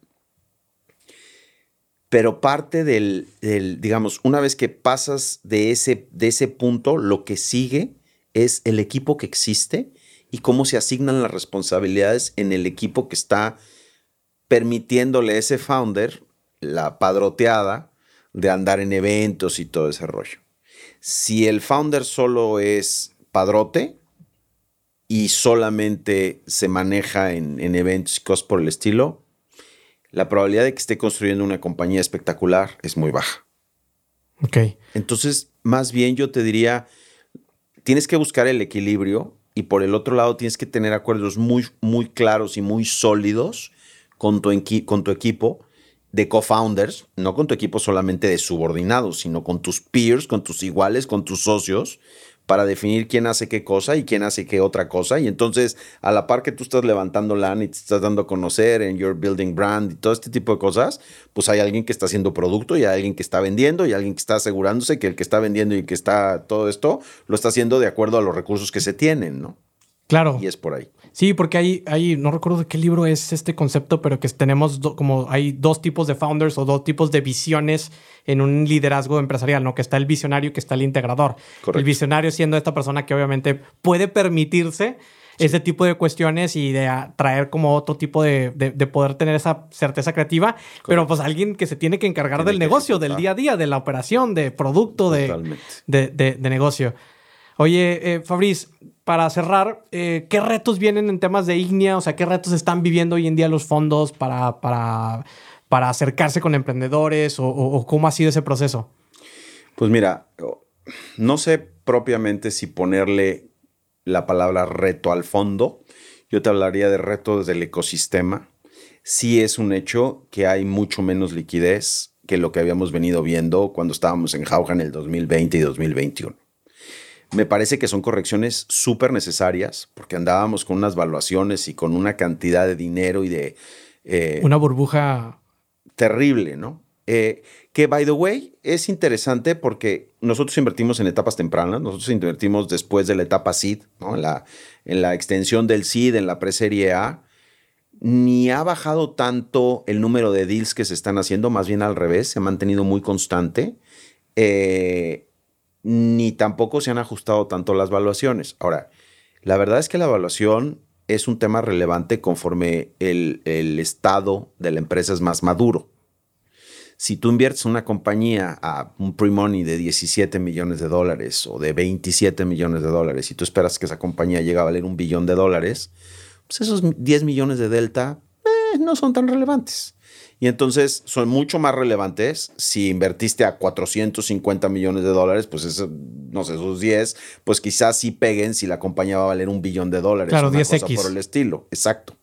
Pero parte del, digamos, una vez que pasas de ese, de ese punto, lo que sigue es el equipo que existe y cómo se asignan las responsabilidades en el equipo que está permitiéndole a ese founder la padroteada de andar en eventos y todo ese rollo. Si el founder solo es padrote y solamente se maneja en, eventos y cosas por el estilo, la probabilidad de que esté construyendo una compañía espectacular es muy baja. Ok. Entonces, más bien yo te diría, tienes que buscar el equilibrio y por el otro lado tienes que tener acuerdos muy, muy claros y muy sólidos con tu, con tu equipo de co-founders, no con tu equipo solamente de subordinados, sino con tus peers, con tus iguales, con tus socios, para definir quién hace qué cosa y quién hace qué otra cosa. Y entonces, a la par que tú estás levantando LAN y te estás dando a conocer en your building brand y todo este tipo de cosas, pues hay alguien que está haciendo producto y hay alguien que está vendiendo y alguien que está asegurándose que el que está vendiendo y que está todo esto lo está haciendo de acuerdo a los recursos que se tienen, ¿no? Claro. Y es por ahí. Sí, porque hay, hay, no recuerdo de qué libro es este concepto, pero que tenemos como hay dos tipos de founders o dos tipos de visiones en un liderazgo empresarial, ¿no? Que está el visionario y que está el integrador. El visionario siendo esta persona que obviamente puede permitirse ese tipo de cuestiones y de traer como otro tipo de, de, poder tener esa certeza creativa, pero pues alguien que se tiene que encargar del negocio, del día a día, de la operación, de producto, de, de, negocio. Oye, eh, Fabriz, para cerrar, eh, ¿qué retos vienen en temas de Ignia? O sea, ¿qué retos están viviendo hoy en día los fondos para, para, para acercarse con emprendedores o, cómo ha sido ese proceso? Pues mira, no sé propiamente si ponerle la palabra reto al fondo. Yo te hablaría de reto desde el ecosistema. Sí es un hecho que hay mucho menos liquidez que lo que habíamos venido viendo cuando estábamos en Jauja en el 2020 y 2021. Me parece que son correcciones súper necesarias porque andábamos con unas valuaciones y con una cantidad de dinero y de... Eh, una burbuja... Terrible, ¿no? Eh, que, by the way, es interesante porque nosotros invertimos en etapas tempranas, nosotros invertimos después de la etapa SEED, ¿no? en, la, en la extensión del SEED, en la preserie A. Ni ha bajado tanto el número de deals que se están haciendo, más bien al revés, se ha mantenido muy constante. Eh, ni tampoco se han ajustado tanto las valuaciones. Ahora, la verdad es que la evaluación es un tema relevante conforme el, estado de la empresa es más maduro. Si tú inviertes una compañía a un pre-money de 17 millones de dólares o de 27 millones de dólares y tú esperas que esa compañía llegue a valer un billón de dólares, pues esos 10 millones de delta eh, no son tan relevantes. Y entonces son mucho más relevantes si invertiste a 450 millones de dólares, pues eso, no sé, esos 10, pues quizás sí peguen si la compañía va a valer un billón de dólares. Claro, 10X. por el estilo, exacto.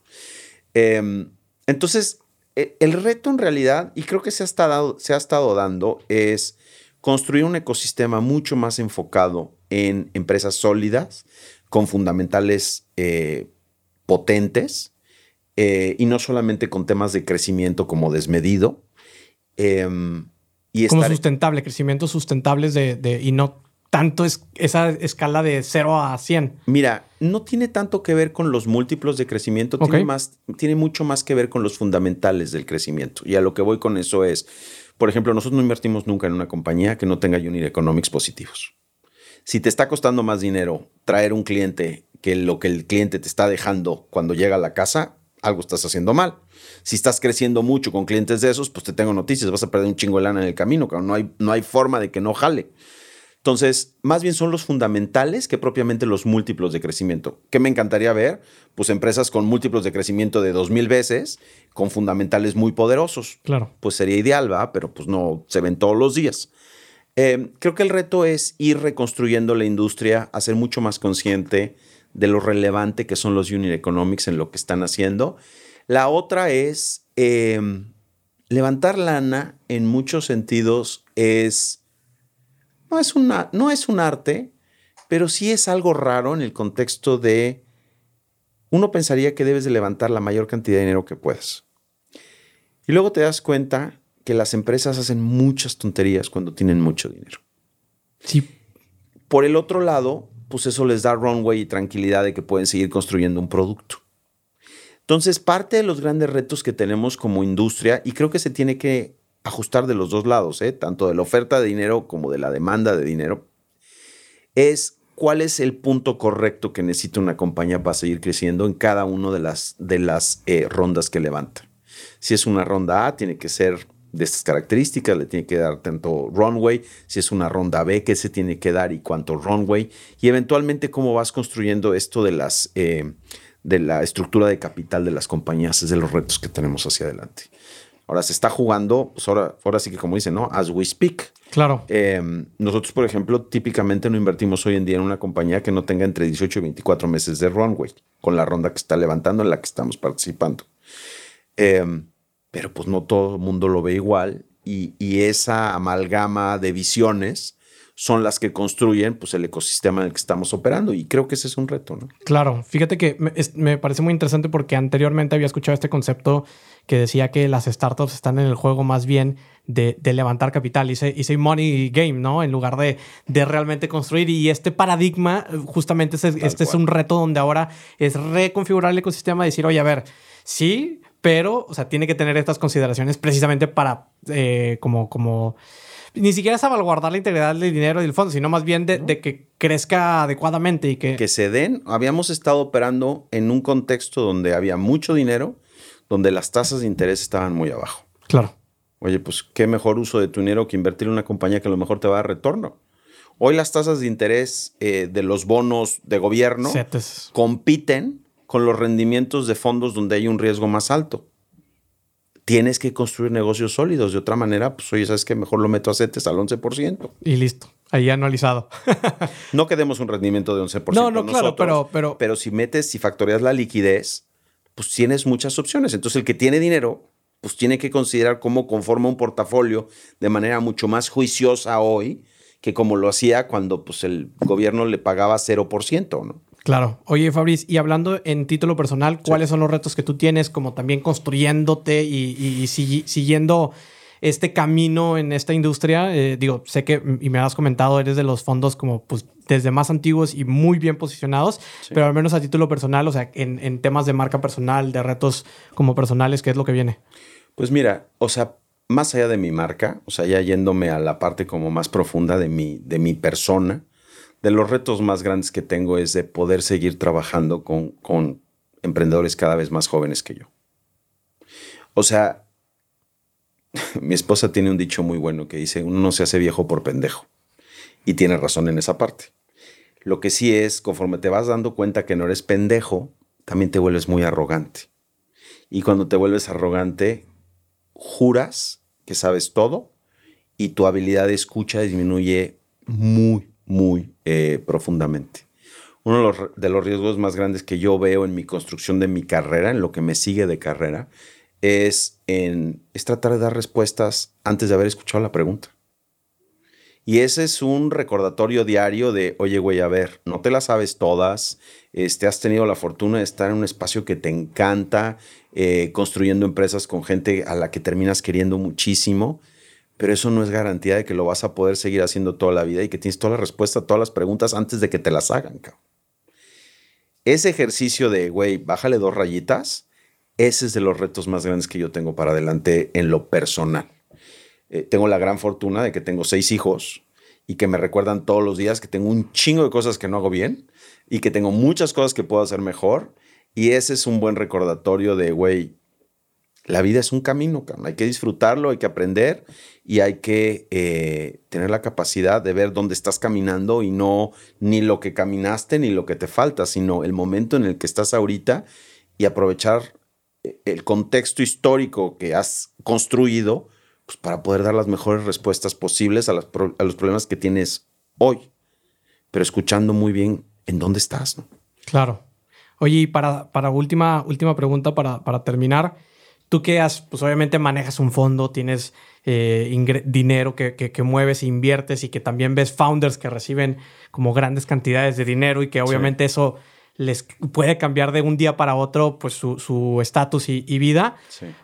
Em, entonces, e, el reto en realidad, y creo que se ha, estado, se ha estado dando, es construir un ecosistema mucho más enfocado en empresas sólidas, con fundamentales eh, potentes, eh, y no solamente con temas de crecimiento como desmedido. Em, y como sustentable, crecimiento sustentables de, y no tanto es esa escala de 0 a 100. Mira, no tiene tanto que ver con los múltiplos de crecimiento, tiene, más, tiene mucho más que ver con los fundamentales del crecimiento. Y a lo que voy con eso es, por ejemplo, nosotros no invertimos nunca en una compañía que no tenga unit economics positivos. Si te está costando más dinero traer un cliente que lo que el cliente te está dejando cuando llega a la casa, algo estás haciendo mal. Si estás creciendo mucho con clientes de esos, pues te tengo noticias, vas a perder un chingo de lana en el camino, no hay, no hay forma de que no jale. Entonces, más bien son los fundamentales que propiamente los múltiplos de crecimiento. ¿Qué me encantaría ver? Pues empresas con múltiplos de crecimiento de dos mil veces, con fundamentales muy poderosos. Claro. Pues sería ideal, ¿va? Pero pues no se ven todos los días. Eh, creo que el reto es ir reconstruyendo la industria, hacer mucho más consciente de lo relevante que son los unit economics en lo que están haciendo. La otra es em, levantar lana en muchos sentidos es no es una no es un arte, pero sí es algo raro en el contexto de uno pensaría que debes de levantar la mayor cantidad de dinero que puedas. Y luego te das cuenta que las empresas hacen muchas tonterías cuando tienen mucho dinero. Sí. Por el otro lado, pues eso les da runway y tranquilidad de que pueden seguir construyendo un producto. Entonces, parte de los grandes retos que tenemos como industria, y creo que se tiene que ajustar de los dos lados, ¿eh? tanto de la oferta de dinero como de la demanda de dinero, es cuál es el punto correcto que necesita una compañía para seguir creciendo en cada una de las, de las eh, rondas que levanta. Si es una ronda A, tiene que ser de estas características, le tiene que dar tanto runway, si es una ronda B, qué se tiene que dar y cuánto runway, y eventualmente cómo vas construyendo esto de las... Eh, de la estructura de capital de las compañías, es de los retos que tenemos hacia adelante. Ahora se está jugando, pues ahora, ahora sí que como dicen, ¿no? As we speak. Claro. Em, nosotros, por ejemplo, típicamente no invertimos hoy en día en una compañía que no tenga entre 18 y 24 meses de runway, con la ronda que está levantando en la que estamos participando. Em, pero pues no todo el mundo lo ve igual y, esa amalgama de visiones son las que construyen pues, el ecosistema en el que estamos operando y creo que ese es un reto. ¿no? Claro, fíjate que me, parece muy interesante porque anteriormente había escuchado este concepto que decía que las startups están en el juego más bien de, levantar capital y say, money game, ¿no? En lugar de, de realmente construir. Y este paradigma, justamente este es un reto donde ahora es reconfigurar el ecosistema y decir, oye, a ver, sí, pero, o sea, tiene que tener estas consideraciones precisamente para, eh, como, como, ni siquiera salvaguardar la integridad del dinero y del fondo, sino más bien de, que crezca adecuadamente y que... Que se den, habíamos estado operando en un contexto donde había mucho dinero, donde las tasas de interés estaban muy abajo. Claro. Oye, pues qué mejor uso de tu dinero que invertir en una compañía que a lo mejor te va a dar retorno. Hoy las tasas de interés eh, de los bonos de gobierno compiten con los rendimientos de fondos donde hay un riesgo más alto. Tienes que construir negocios sólidos. De otra manera, pues oye, ¿sabes que Mejor lo meto a CETES al 11%. Y listo. Ahí anualizado. no quedemos un rendimiento de 11%. No, no, claro, pero, pero... Pero si metes, si factoreas la liquidez, pues tienes muchas opciones. Entonces, el que tiene dinero, pues tiene que considerar cómo conforma un portafolio de manera mucho más juiciosa hoy que como lo hacía cuando pues, el gobierno le pagaba 0%, ¿no? Claro. Oye, Fabriz, y hablando en título personal, ¿cuáles son los retos que tú tienes como también construyéndote y, siguiendo este camino en esta industria? Eh, digo, sé que, y me has comentado, eres de los fondos como pues desde más antiguos y muy bien posicionados, pero al menos a título personal, o sea, en, temas de marca personal, de retos como personales, ¿qué es lo que viene? Pues mira, o sea, más allá de mi marca, o sea, ya yéndome a la parte como más profunda de mi, de mi persona, de los retos más grandes que tengo es de poder seguir trabajando con, emprendedores cada vez más jóvenes que yo. O sea, mi esposa tiene un dicho muy bueno que dice, uno no se hace viejo por pendejo. Y tiene razón en esa parte. Lo que sí es, conforme te vas dando cuenta que no eres pendejo, también te vuelves muy arrogante. Y cuando te vuelves arrogante, juras que sabes todo y tu habilidad de escucha disminuye muy, muy eh, profundamente. Uno de los, riesgos más grandes que yo veo en mi construcción de mi carrera, en lo que me sigue de carrera, es, en, es tratar de dar respuestas antes de haber escuchado la pregunta. Y ese es un recordatorio diario de, oye, güey, a ver, no te las sabes todas, este, has tenido la fortuna de estar en un espacio que te encanta, eh, construyendo empresas con gente a la que terminas queriendo muchísimo pero eso no es garantía de que lo vas a poder seguir haciendo toda la vida y que tienes toda la respuesta a todas las preguntas antes de que te las hagan, cabrón. Ese ejercicio de, güey, bájale dos rayitas, ese es de los retos más grandes que yo tengo para adelante en lo personal. Eh, tengo la gran fortuna de que tengo seis hijos y que me recuerdan todos los días que tengo un chingo de cosas que no hago bien y que tengo muchas cosas que puedo hacer mejor. Y ese es un buen recordatorio de, güey, la vida es un camino, hay que disfrutarlo, hay que aprender y hay que eh, tener la capacidad de ver dónde estás caminando y no ni lo que caminaste ni lo que te falta, sino el momento en el que estás ahorita y aprovechar eh, el contexto histórico que has construido pues, para poder dar las mejores respuestas posibles a, los problemas que tienes hoy, pero escuchando muy bien en dónde estás. Claro. Oye, y para, última, última pregunta, para terminar, tú que has, pues obviamente manejas un fondo, tienes eh, dinero que, que, mueves e inviertes y que también ves founders que reciben como grandes cantidades de dinero y que obviamente eso les puede cambiar de un día para otro pues su estatus y, vida.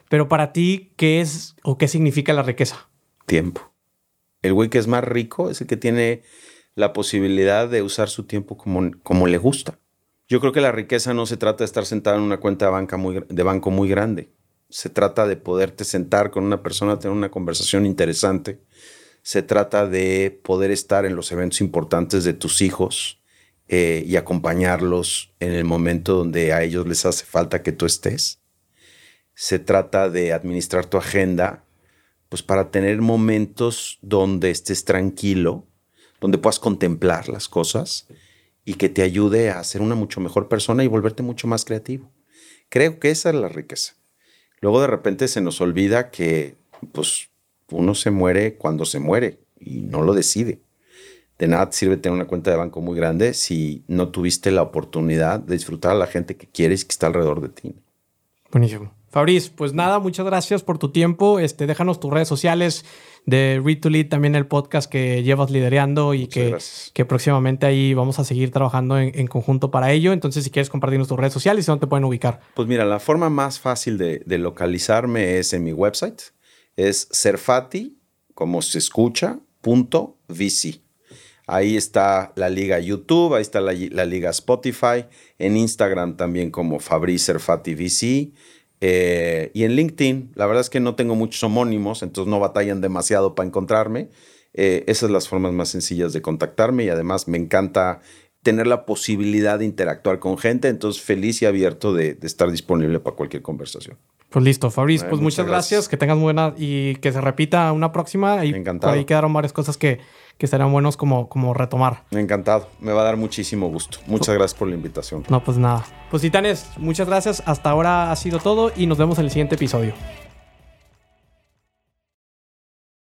Pero para ti, ¿qué es o qué significa la riqueza? Tiempo. El güey que es más rico es el que tiene la posibilidad de usar su tiempo como, como le gusta. Yo creo que la riqueza no se trata de estar sentado en una cuenta de, banca muy, de banco muy grande. Se trata de poderte sentar con una persona, tener una conversación interesante. Se trata de poder estar en los eventos importantes de tus hijos eh, y acompañarlos en el momento donde a ellos les hace falta que tú estés. Se trata de administrar tu agenda, pues para tener momentos donde estés tranquilo, donde puedas contemplar las cosas y que te ayude a ser una mucho mejor persona y volverte mucho más creativo. Creo que esa es la riqueza. Luego de repente se nos olvida que pues uno se muere cuando se muere y no lo decide. De nada sirve tener una cuenta de banco muy grande si no tuviste la oportunidad de disfrutar a la gente que quieres que está alrededor de ti. Buenísimo. Fabriz, pues nada, muchas gracias por tu tiempo. Este, déjanos tus redes sociales de Read to Lead, también el podcast que llevas liderando y que, que, próximamente ahí vamos a seguir trabajando en, conjunto para ello. Entonces, si quieres compartirnos tus redes sociales, ¿dónde te pueden ubicar? Pues mira, la forma más fácil de, localizarme es en mi website. Es serfati, como se escucha, punto VC. Ahí está la liga YouTube, ahí está la, la liga Spotify, en Instagram también como Fabriz Serfati VC. Eh, y en LinkedIn, la verdad es que no tengo muchos homónimos, entonces no batallan demasiado para encontrarme. Eh, esas son las formas más sencillas de contactarme y además me encanta tener la posibilidad de interactuar con gente, entonces feliz y abierto de, estar disponible para cualquier conversación. Pues listo, Fabriz, pues muchas, gracias. que tengas buena y que se repita una próxima. Y Encantado. ahí quedaron varias cosas que, que serán buenos como, como retomar. Encantado, me va a dar muchísimo gusto. Muchas gracias por la invitación. No, pues nada. Pues Titanes, muchas gracias. Hasta ahora ha sido todo y nos vemos en el siguiente episodio.